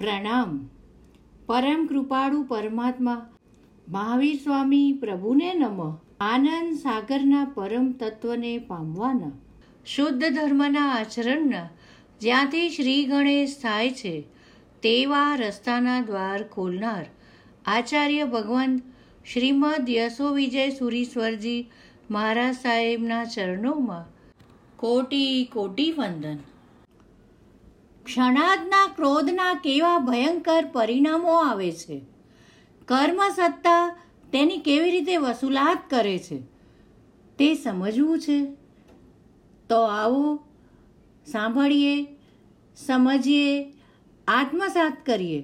પ્રણામ. પરમ કૃપાળુ પરમાત્મા, મહાવીર સ્વામી પ્રભુને નમ. આનંદ સાગરના પરમ તત્વને પામવાના. શુદ્ધ ધર્મના આચરણના, જ્યાંથી શ્રી ગણેશ થાય છે, તેવા રસ્તાના દ્વાર ખોલનાર આચાર્ય ભગવાન શ્રીમદ યશો વિજય સુરીશ્વરજી મહારાજ સાહેબના ચરણોમાં કોટી કોટી વંદન. ક્ષણાદના ક્રોધના કેવા ભયંકર પરિણામો આવે છે? કર્મ સત્તા તેની કેવી રીતે વસૂલાત કરે છે? તે સમજવું છે? તો આવો સાંભળીએ, સમજીએ, આત્મસાત કરીએ.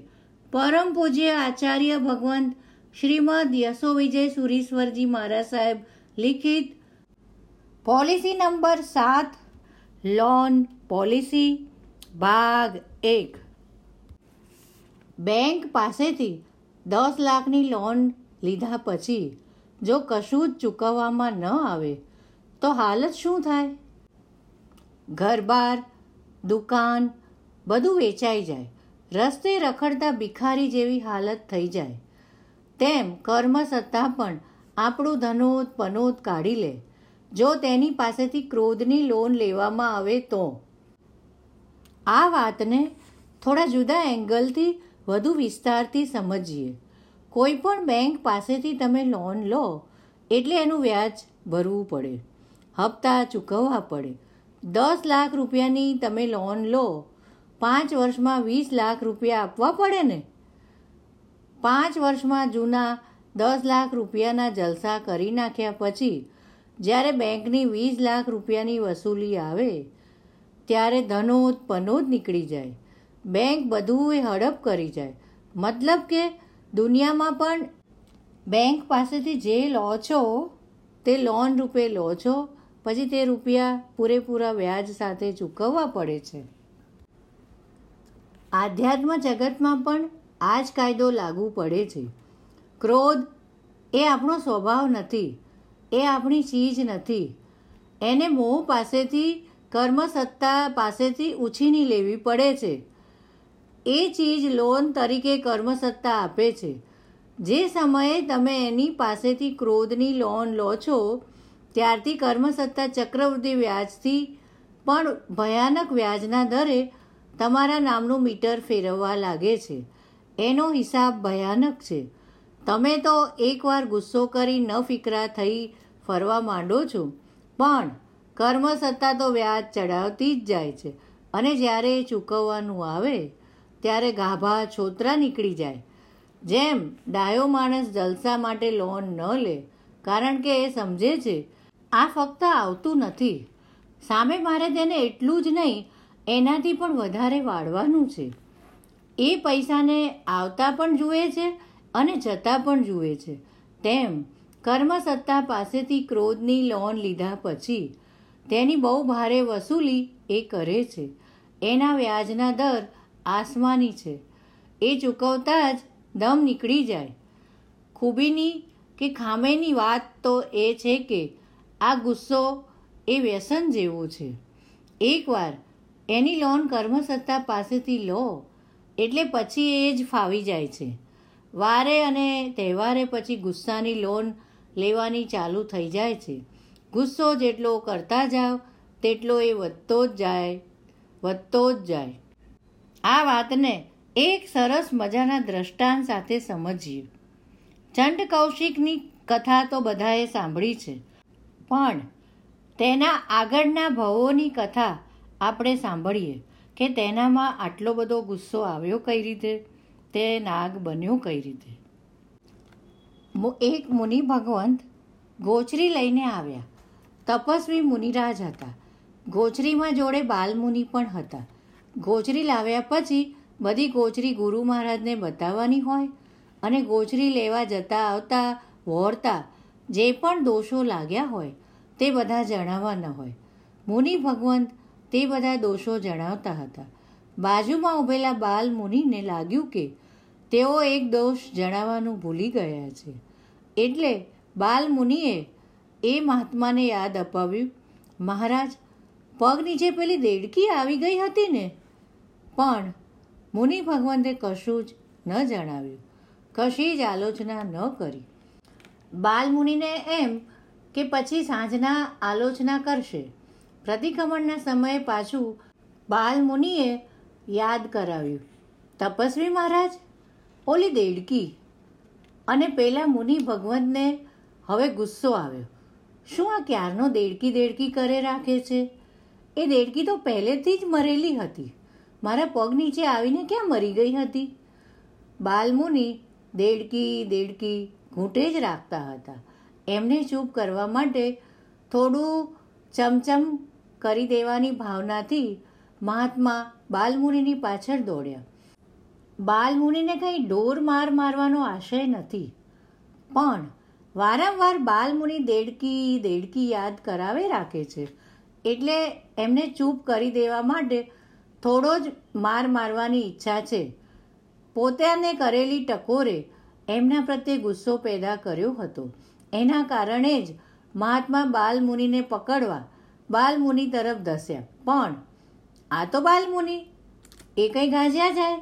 પરમ પૂજ્ય આચાર્ય ભગવંત શ્રીમદ યશો વિજય સુરીશ્વરજી મહારાજ સાહેબ લિખિત પોલિસી નંબર સાત, લોન પોલિસી ભાગ એક. બેંક પાસેથી દસ લાખની લોન લીધા પછી જો કશું જ ચૂકવવામાં ન આવે, તો હાલત શું થાય? ઘરબાર દુકાન બધું વેચાઈ જાય. રસ્તે રખડતા ભિખારી જેવી હાલત થઈ જાય. તેમ કર્મ સત્તા પણ આપણું ધનોત પનોત કાઢી લે. જો તેની પાસેથી ક્રોધની લોન લેવામાં આવે તો આ વાતને થોડા જુદા એંગલથી વધુ વિસ્તારથી સમજીએ. કોઈ પણ બેંક પાસેથી તમે લોન લો, એટલે એનું વ્યાજ ભરવું પડે. હપ્તા ચૂકવવા પડે. દસ લાખ રૂપિયાની તમે લોન લો, પાંચ વર્ષમાં વીસ લાખ રૂપિયા આપવા પડે ને? પાંચ વર્ષમાં જૂના દસ લાખ રૂપિયાના જલસા કરી નાખ્યા પછી, જ્યારે બેંકની વીસ લાખ રૂપિયાની વસૂલી આવે ત્યારે ધનોદ પનોદ નીકળી જાય. બેંક બધું એ હડપ કરી જાય. મતલબ કે દુનિયામાં પણ બેંક પાસેથી જે લો છો, તે લોન રૂપે લો છો, પછી તે રૂપિયા પૂરેપૂરા વ્યાજ સાથે ચૂકવવા પડે છે. આધ્યાત્મ જગતમાં પણ આ જ કાયદો લાગુ પડે છે. ક્રોધ એ આપણો સ્વભાવ નથી, એ આપણી ચીજ નથી. એને મોહ પાસેથી કર્મસત્તા પાસેથી ઉછીની લેવી પડે છે. એ ચીજ લોન તરીકે કર્મસત્તા આપે છે. જે સમયે તમે એની પાસેથી ક્રોધની લોન લો છો, ત્યારથી કર્મસત્તા ચક્રવૃદ્ધિ વ્યાજથી પણ ભયાનક વ્યાજના દરે તમારા નામનું મીટર ફેરવવા લાગે છે. એનો હિસાબ ભયાનક છે. તમે તો એકવાર ગુસ્સો કરી ન ફિકરા થઈ ફરવા માંડો છો. પણ કર્મ સત્તા તો વ્યાજ ચડાવતી જ જાય છે. અને જ્યારે એ ચૂકવવાનું આવે, ત્યારે ગાભા છોતરા નીકળી જાય. જેમ ડાયો માણસ જલસા માટે લોન ન લે, કારણ કે એ સમજે છે, આ ફક્ત આવતું નથી. સામે મારે તેને એટલું જ નહીં, એનાથી પણ વધારે વાળવાનું છે. એ પૈસાને આવતા પણ જુએ છે અને જતા પણ જુએ છે. તેમ કર્મસત્તા પાસેથી ક્રોધની લોન લીધા પછી તેની બહુ ભારે વસૂલી એ કરે છે. એના વ્યાજના દર આસમાની છે. એ ચૂકવતા જ દમ નીકળી જાય. ખૂબીની કે ખામેની વાત તો એ છે કે આ ગુસ્સો એ વ્યસન જેવો છે. એકવાર એની લોન કર્મસત્તા પાસેથી લો, એટલે પછી એ જ ફાવી જાય છે. વારે અને તહેવારે પછી ગુસ્સાની લોન લેવાની ચાલુ થઈ જાય છે. ગુસ્સો જેટલો કરતા જાઓ તેટલો એ વધતો જ જાય, વધતો જ જાય. આ વાતને એક સરસ મજાના દ્રષ્ટાંત સાથે સમજીએ. ચંડ કૌશિકની કથા તો બધાએ સાંભળી છે, પણ તેના આગળના ભવોની કથા આપણે સાંભળીએ કે તેનામાં આટલો બધો ગુસ્સો આવ્યો કઈ રીતે? તે નાગ બન્યો કઈ રીતે? એક મુનિ ભગવંત ગોચરી લઈને આવ્યા. તપસ્વી મુનિરાજ હતા. ગોચરીમાં જોડે બાલમુનિ પણ હતા. ગોચરી લાવ્યા પછી બધી ગોચરી ગુરુ મહારાજને બતાવવાની હોય અને ગોચરી લેવા જતા આવતા વોરતા જે પણ દોષો લાગ્યા હોય તે બધા જણાવવાના હોય. મુનિ ભગવંત તે બધા દોષો જણાવતા હતા. બાજુમાં ઊભેલા બાલ મુનિને લાગ્યું કે તેઓ એક દોષ જણાવવાનું ભૂલી ગયા છે. એટલે બાલ મુનિએ એ મહાત્માને યાદ અપાવ્યું, મહારાજ પગ નીચે પેલી દેડકી આવી ગઈ હતી ને? પણ મુનિ ભગવંતે કશું જ ન જણાવ્યું, કશી જ આલોચના ન કરી. બાલમુનિને એમ કે પછી સાંજના આલોચના કરશે. પ્રતિક્રમણના સમયે પાછું બાલમુનિએ યાદ કરાવ્યું, તપસ્વી મહારાજ, ઓલી દેડકી. અને પેલા મુનિ ભગવંતને હવે ગુસ્સો આવ્યો. શું આ ક્યારનો દેડકી દેડકી કરે રાખે છે? એ દેડકી તો પહેલેથી જ મરેલી હતી. મારા પગ નીચે આવીને ક્યાં મરી ગઈ હતી? બાલમુનિ દેડકી દેડકી ઘૂંટે જ રાખતા હતા. એમને ચૂપ કરવા માટે થોડું ચમચમ કરી દેવાની ભાવનાથી મહાત્મા બાલમુનિની પાછળ દોડ્યા. બાલમુનિને કંઈ ડોર માર મારવાનો આશય નથી. પણ વારંવાર બાલમુનિ દેડકી દેડકી યાદ કરાવે રાખે છે. એટલે એમને ચૂપ કરી દેવા માટે થોડો જ માર મારવાની ઈચ્છા છે. પોતાને કરેલી ટકોરે એમના પ્રત્યે ગુસ્સો પેદા કર્યો હતો. એના કારણે જ મહાત્મા બાલમુનિને પકડવા બાલમુનિ તરફ ધસ્યા. પણ આ તો બાલમુનિ, એ કંઈ ગાજ્યા જાય?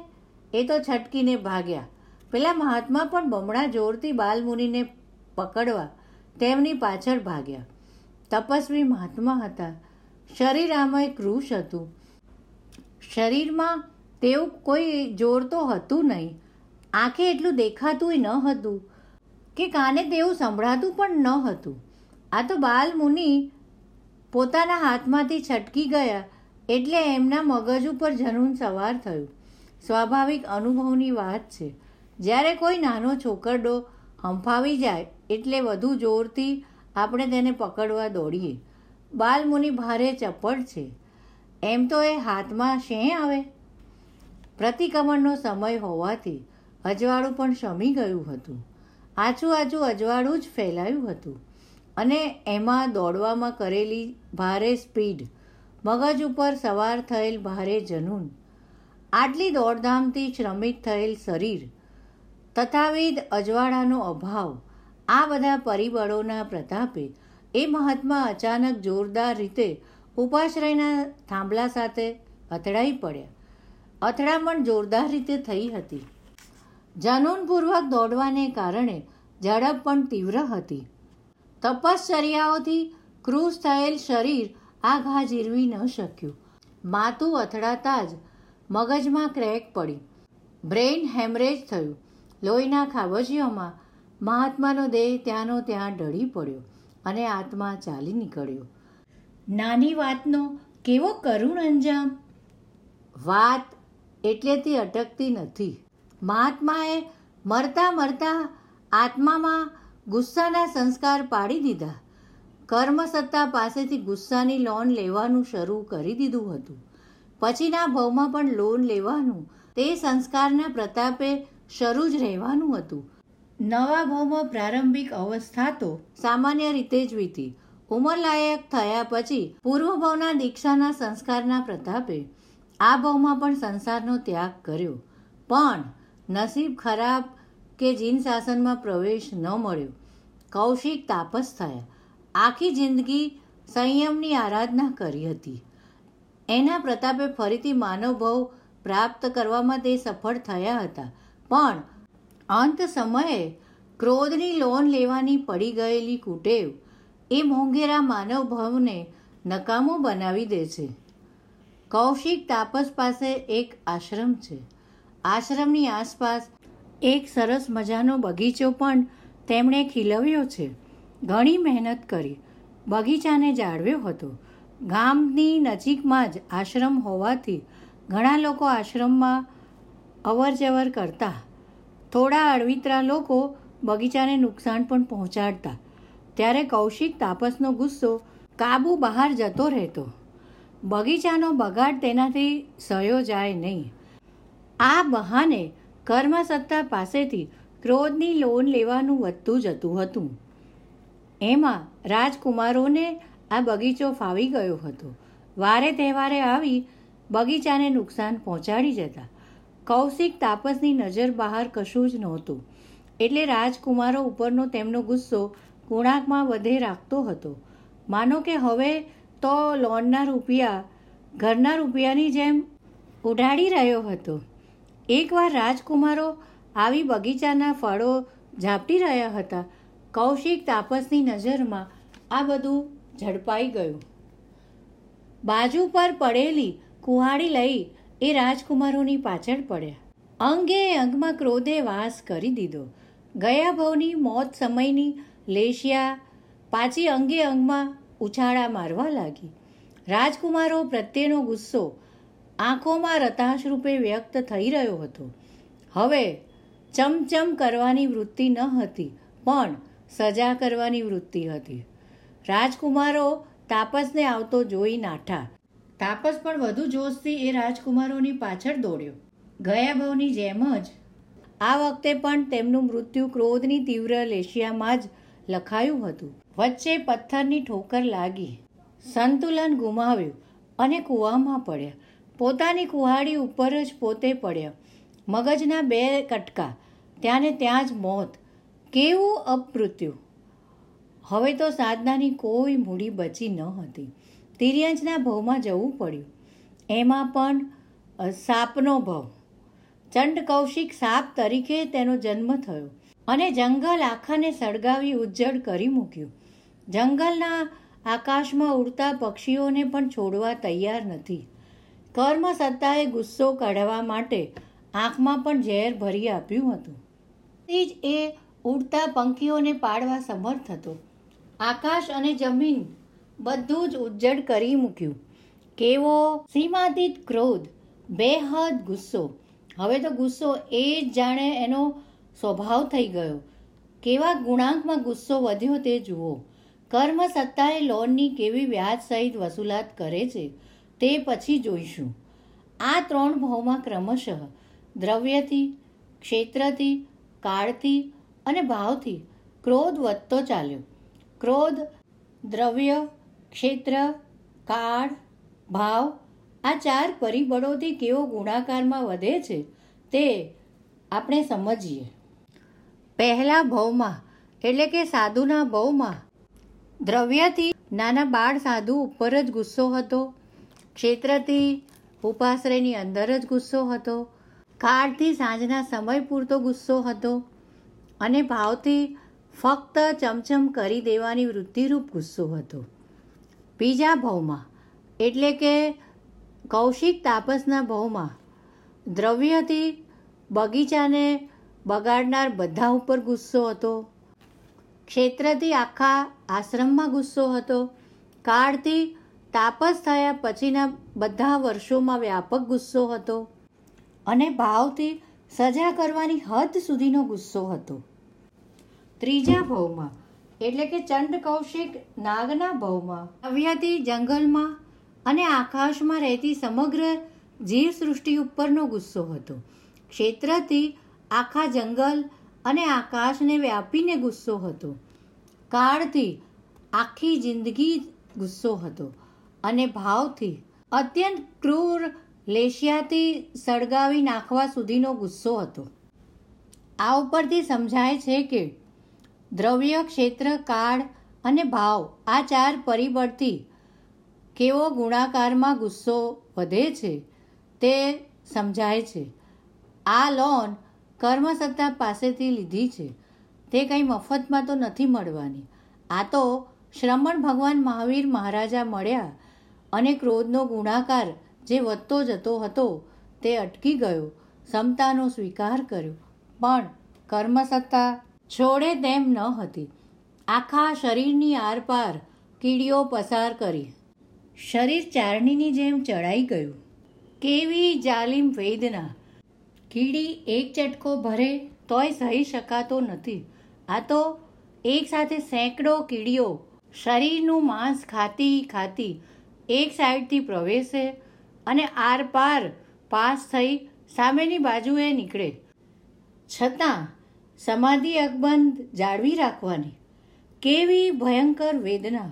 એ તો છટકીને ભાગ્યા. પેલા મહાત્મા પણ બમણા જોરથી બાલમુનિને પકડવા તેમની પાછળ ભાગ્યા. તપસ્વી મહાત્મા હતા. શરીર આમાં રૂષ હતું. શરીરમાં તેવું કોઈ જોર તો હતું નહીં. આંખે એટલું દેખાતુંય ન હતું કે કાને તેવું સંભળાતું પણ ન હતું. આ તો બાલ મુનિ પોતાના હાથમાંથી છટકી ગયા એટલે એમના મગજ ઉપર જનૂન સવાર થયું. સ્વાભાવિક અનુભવની વાત છે. જ્યારે કોઈ નાનો છોકરડો હંફાવી જાય એટલે વધુ જોરથી આપણે તેને પકડવા દોડીએ. બાલમુનિ ભારે ચપળ છે. એમ તો એ હાથમાં શેં આવે? પ્રતિક્રમણનો સમય હોવાથી અજવાળું પણ શમી ગયું હતું. આછું આછું અજવાળું જ ફેલાયું હતું અને એમાં દોડવામાં કરેલી ભારે સ્પીડ, મગજ ઉપર સવાર થયેલ ભારે જનૂન, આટલી દોડધામથી શ્રમિત થયેલ શરીર, તથાવિધ અજવાળાનો અભાવ આ બધા પરિબળોના પ્રતાપે એ મહાત્મા અચાનક જોરદાર રીતે ઉપાશ્રયના થાંભલા સાથે અથડાઈ પડ્યા. અથડામણ જોરદાર રીતે થઈ હતી. જનૂનપૂર્વક દોડવાને કારણે ઝડપ પણ તીવ્ર હતી. તપશ્ચર્યાઓથી ક્રૂઝ થયેલ શરીર આ ઘા જીરવી ન શક્યું. માથું અથડાતા જ મગજમાં ક્રેક પડી. બ્રેઇન હેમરેજ થયું. લોહીના ખાબજીઓમાં મહાત્માનો દેહ ત્યાંનો ત્યાં ઢળી પડ્યો અને આત્મા ચાલી નીકળ્યો. નાની વાતનો કેવો કરુણ અંજામ? વાત એટલેથી અટકતી નથી. મહાત્માએ મરતા મરતા આત્મામાં ગુસ્સાના સંસ્કાર પાડી દીધા. કર્મસત્તા પાસેથી ગુસ્સાની લોન લેવાનું શરૂ કરી દીધું હતું. પછીના ભાવમાં પણ લોન લેવાનું તે સંસ્કારના પ્રતાપે શરૂ જ રહેવાનું હતું. નવા ભાવમાં પ્રારંભિક અવસ્થા તો સામાન્ય રીતે જ વીતી. ઉંમરલાયક થયા પછી પૂર્વ ભાવના દીક્ષાના સંસ્કારના પ્રતાપે આ ભાવમાં પણ સંસારનો ત્યાગ કર્યો. પણ નસીબ ખરાબ કે જીન શાસનમાં પ્રવેશ ન મળ્યો. કૌશિક તાપસ થયા. આખી જિંદગી સંયમની આરાધના કરી હતી. એના પ્રતાપે ફરીથી માનવભાવ પ્રાપ્ત કરવામાં તે સફળ થયા હતા. પણ અંત સમયે ક્રોધની લોન લેવાની પડી ગયેલી કુટેવ એ મોંઘેરા માનવ ભાવને નકામો બનાવી દે છે. કૌશિક તાપસ પાસે એક આશ્રમ છે. આશ્રમની આસપાસ એક સરસ મજાનો બગીચો પણ તેમણે ખીલવ્યો છે. ઘણી મહેનત કરી, બગીચાને જાળવ્યો હતો. ગામની નજીકમાં જ આશ્રમ હોવાથી ઘણા લોકો આશ્રમમાં અવર જવર કરતા થોડા અળવિતરા લોકો બગીચાને નુકસાન પણ પહોંચાડતા. ત્યારે કૌશિક તાપસનો ગુસ્સો કાબુ બહાર જતો રહેતો. બગીચાનો બગાડ તેનાથી સહયો જાય નહીં. આ બહાને કર્મસત્તા પાસેથી ક્રોધની લોન લેવાનું વધતું જતું હતું. એમાં રાજકુમારોને આ બગીચો ફાવી ગયો હતો. વારે તહેવારે આવી બગીચાને નુકસાન પહોંચાડી જતા. કૌશિક તાપસની નજર બહાર કશું જ નહોતું. એટલે રાજકુમારો ઉપરનો તેમનો ગુસ્સો ગુણાંકમાં વધે રાખતો હતો. માનો કે હવે તો લોનના રૂપિયા, ઘરના રૂપિયાની જેમ ઉડાડી રહ્યો હતો. એકવાર રાજકુમારો આવી બગીચાના ફળો ઝાપટી રહ્યા હતા, કૌશિક તાપસની નજરમાં આ બધું ઝડપાઈ ગયું. બાજુ પર પડેલી કુહાડી લઈ એ રાજકુમારોની પાછળ પડ્યા. અંગે અંગમાં ક્રોધે વાસ કરી દીધો. ગયા ભવની મોત સમયની લેશિયા પાછી અંગે અંગમાં ઉછાળા મારવા લાગી. રાજકુમારો પ્રત્યેનો ગુસ્સો આંખોમાં રતાશ રૂપે વ્યક્ત થઈ રહ્યો હતો. હવે ચમચમ કરવાની વૃત્તિ ન હતી, પણ સજા કરવાની વૃત્તિ હતી. રાજકુમારો તાપસને આવતો જોઈ નાઠા. તાપસ પણ વધુ જોશથી એ રાજકુમારોની પાછળ દોડ્યો. ગયા ભાવની જેમ જ આ વખતે પણ તેમનું મૃત્યુ ક્રોધની તીવ્ર લેશિયામાં જ લખાયું હતું. વચ્ચે પથ્થરની ઠોકર લાગી. સંતુલન ગુમાવ્યું અને કૂવામાં પડ્યા. પોતાની કુહાડી ઉપર જ પોતે પડ્યા. મગજના બે કટકા, ત્યાંને ત્યાં જ મોત. કેવું અપમૃત્યુ હવે તો સાધનાની કોઈ મૂડી બચી ન હતી. તિર્યંજના ભવમાં જવું પડ્યું. એમાં પણ સાપનો ભવ. ચંડ કૌશિક સાપ તરીકે તેનો જન્મ થયો અને જંગલ આખાને સળગાવી ઉજ્જડ કરી મૂક્યું. જંગલના આકાશમાં ઉડતા પક્ષીઓને પણ છોડવા તૈયાર નથી. કર્મ સત્તાએ ગુસ્સો કાઢવા માટે આંખમાં પણ ઝેર ભરી આપ્યું હતું. તે જ એ ઉડતા પંખીઓને પાડવા સમર્થ હતો. આકાશ અને જમીન બધું જ ઉજ્જડ કરી મૂક્યું. કેવો સીમાતીત ક્રોધ, બેહદ ગુસ્સો. હવે તો ગુસ્સો એ જ જાણે એનો સ્વભાવ થઈ ગયો. કેવા ગુણાંકમાં ગુસ્સો વધ્યો તે જુઓ. કર્મ સત્તાએ લોનની કેવી વ્યાજ સહિત વસૂલાત કરે છે તે પછી જોઈશું. આ ત્રણ ભાવમાં ક્રમશઃ દ્રવ્યથી, ક્ષેત્રથી, કાળથી અને ભાવથી ક્રોધ વધતો ચાલ્યો. ક્રોધ, દ્રવ્ય ક્ષેત્ર, કાળ, ભાવ આ ચાર પરિબળોથી કેવો ગુણાકારમાં વધે છે તે આપણે સમજીએ. પહેલા ભવમાં એટલે કે સાધુના ભવમાં દ્રવ્યથી નાના બાળ સાધુ ઉપર જ ગુસ્સો હતો, ક્ષેત્રથી ઉપાશ્રયની અંદર જ ગુસ્સો હતો, કાળથી સાંજના સમય પૂરતો ગુસ્સો હતો અને ભાવથી ફક્ત ચમચમ કરી દેવાની વૃત્તિરૂપ ગુસ્સો હતો. બીજા ભાવમાં, એટલે કે કૌશિક તાપસના ભાવમાં, દ્રવ્યથી બગીચાને બગાડનાર બધા ઉપર ગુસ્સો હતો. ક્ષેત્રથી આખા આશ્રમમાં ગુસ્સો હતો. કાળથી તાપસ થયા પછીના બધા વર્ષોમાં વ્યાપક ગુસ્સો હતો અને ભાવથી સજા કરવાની હદ સુધીનો ગુસ્સો હતો. ત્રીજા ભવમાં એટલે કે ચંડ કૌશિક નાગના ભવમાં કાવ્યથી જંગલમાં અને આકાશમાં રહેતી સમગ્ર જીવસૃષ્ટિ ઉપરનો ગુસ્સો હતો. ક્ષેત્રથી આખા જંગલ અને આકાશને વ્યાપીને ગુસ્સો હતો. કાળથી આખી જિંદગી ગુસ્સો હતો અને ભાવથી અત્યંત ક્રૂર લેશિયાથી સળગાવી નાખવા સુધીનો ગુસ્સો હતો. આ ઉપરથી સમજાય છે કે દ્રવ્ય, ક્ષેત્ર, કાળ અને ભાવ આ ચાર પરિબળથી કેવો ગુણાકારમાં ગુસ્સો વધે છે તે સમજાય છે. આ લોન કર્મસત્તા પાસેથી લીધી છે. તે કંઈ મફતમાં તો નથી મળવાની. આ તો શ્રમણ ભગવાન મહાવીર મહારાજા મળ્યા અને ક્રોધનો ગુણાકાર જે વધતો જતો હતો તે અટકી ગયો. સમતાનો સ્વીકાર કર્યો. પણ કર્મસત્તા છોડે તેમ ન હતી. આખા શરીરની આરપાર કીડીઓ પસાર કરી. શરીર ચારણીની જેમ ચડાઈ ગયું. કેવી જાલિમ વેદના. કીડી એક ચટકો ભરે તોય સહી શકાતો નથી. આ તો એક સાથે સેંકડો કીડીઓ શરીરનું માંસ ખાતી ખાતી એક સાઈડથી પ્રવેશે અને આરપાર પાસ થઈ સામેની બાજુએ નીકળે. છતાં સમાધિ અકબંધ જાળવી રાખવાની. કેવી ભયંકર વેદના.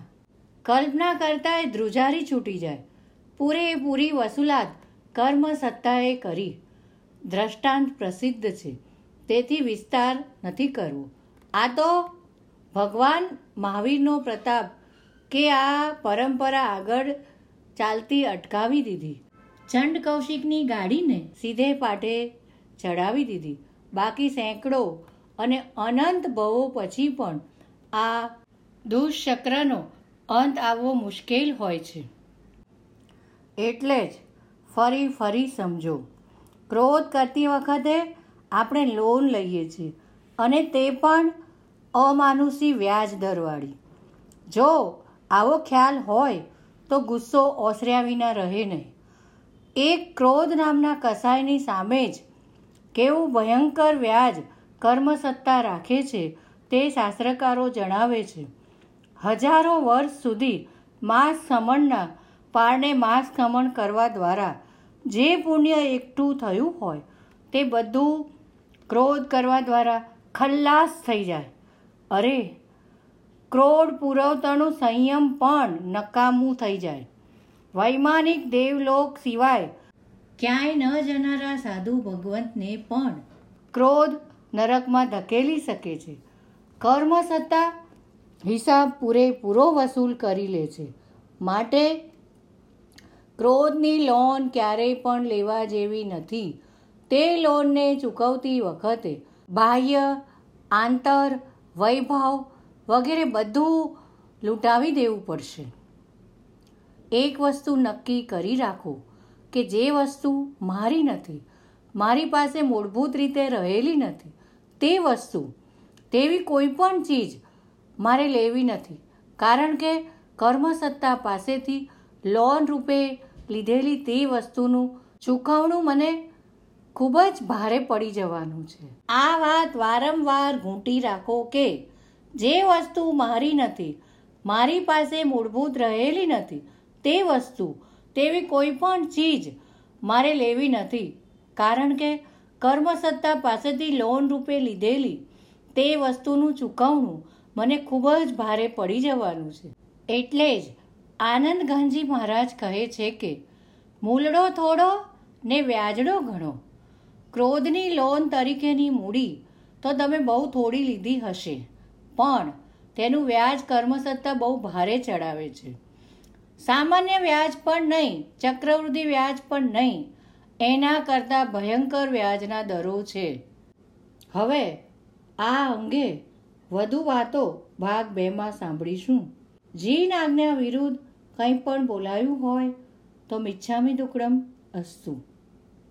કલ્પના કરતાંય ધ્રુજારી છૂટી જાય. પૂરેપૂરી વસૂલાત કર્મ સત્તાએ કરી. દ્રષ્ટાંત પ્રસિદ્ધ છે. તેથી વિસ્તાર નથી કરવો. આ તો ભગવાન મહાવીરનો પ્રતાપ કે આ પરંપરા આગળ ચાલતી અટકાવી દીધી. ચંડ કૌશિકની ગાડીને સીધે પાટે ચડાવી દીધી. બાકી સેંકડો અને અનંત ભવો પછી પણ આ દુષ્ચક્રનો અંત આવવો મુશ્કેલ હોય છે. એટલે જ ફરી ફરી સમજો. ક્રોધ કરતી વખતે આપણે લોન લઈએ છીએ અને તે પણ અમાનુષી વ્યાજ દરવાળી. જો આવો ખ્યાલ હોય તો ગુસ્સો ઓસર્યા વિના રહે નહીં. એક ક્રોધ નામના કસાયની સામે જ કેવું ભયંકર વ્યાજ કર્મસત્તા રાખે છે તે શાસ્ત્રકારો જણાવે છે. હજારો વર્ષ સુધી માસ ખમણના પારને માસ ખમણ કરવા દ્વારા જે પુણ્ય એકઠું થયું હોય તે બધું ક્રોધ કરવા દ્વારા ખલ્લાસ થઈ જાય. અરે, ક્રોધ પુરવતાનું સંયમ પણ નકામું થઈ જાય. વૈમાનિક દેવલોક સિવાય ક્યાંય ન જનારા સાધુ ભગવંતને પણ ક્રોધ નરકમાં ધકેલી શકે છે. કર્મ સત્તા હિસાબ પૂરેપૂરો વસૂલ કરી લે છે. માટે ક્રોધની લોન ક્યારેય પણ લેવા જેવી નથી. તે લોનને ચૂકવતી વખતે બાહ્ય, આંતર, વૈભવ વગેરે બધું લૂંટાવી દેવું પડશે. એક વસ્તુ નક્કી કરી રાખો કે જે વસ્તુ મારી નથી, મારી પાસે મૂળભૂત રીતે રહેલી નથી. તે વસ્તુ, તેવી કોઈ પણ ચીજ મારે લેવી નથી. કારણ કે કર્મસત્તા પાસેથી લોન રૂપે લીધેલી તે વસ્તુનું ચૂકવણું મને ખૂબ જ ભારે પડી જવાનું છે. આ વાત વારંવાર ઘૂંટી રાખો કે જે વસ્તુ મારી નથી, મારી પાસે મૂળભૂત રહેલી નથી, તે વસ્તુ, તેવી કોઈ પણ ચીજ મારે લેવી નથી. કારણ કે કર્મસત્તા પાસેથી લોન રૂપે લીધેલી તે વસ્તુનું ચૂકવણું મને ખૂબ જ ભારે પડી જવાનું છે. એટલે જ આનંદ ગાંધી મહારાજ કહે છે કે, મૂલડો થોડો ને વ્યાજડો ઘણો. ક્રોધની લોન તરીકેની મૂડી તો તમે બહુ થોડી લીધી હશે, પણ તેનું વ્યાજ કર્મસત્તા બહુ ભારે ચડાવે છે. સામાન્ય વ્યાજ પણ નહીં, ચક્રવૃદ્ધિ વ્યાજ પણ નહીં એના કરતાં ભયંકર વ્યાજના દરો છે. હવે, આ અંગે વધુ વાતો ભાગ બેમાં સાંભળીશું. જીન આજ્ઞા વિરુદ્ધ કંઈ પણ બોલાયું હોય તો મિચ્છામી દુકડમ અસ્તુ.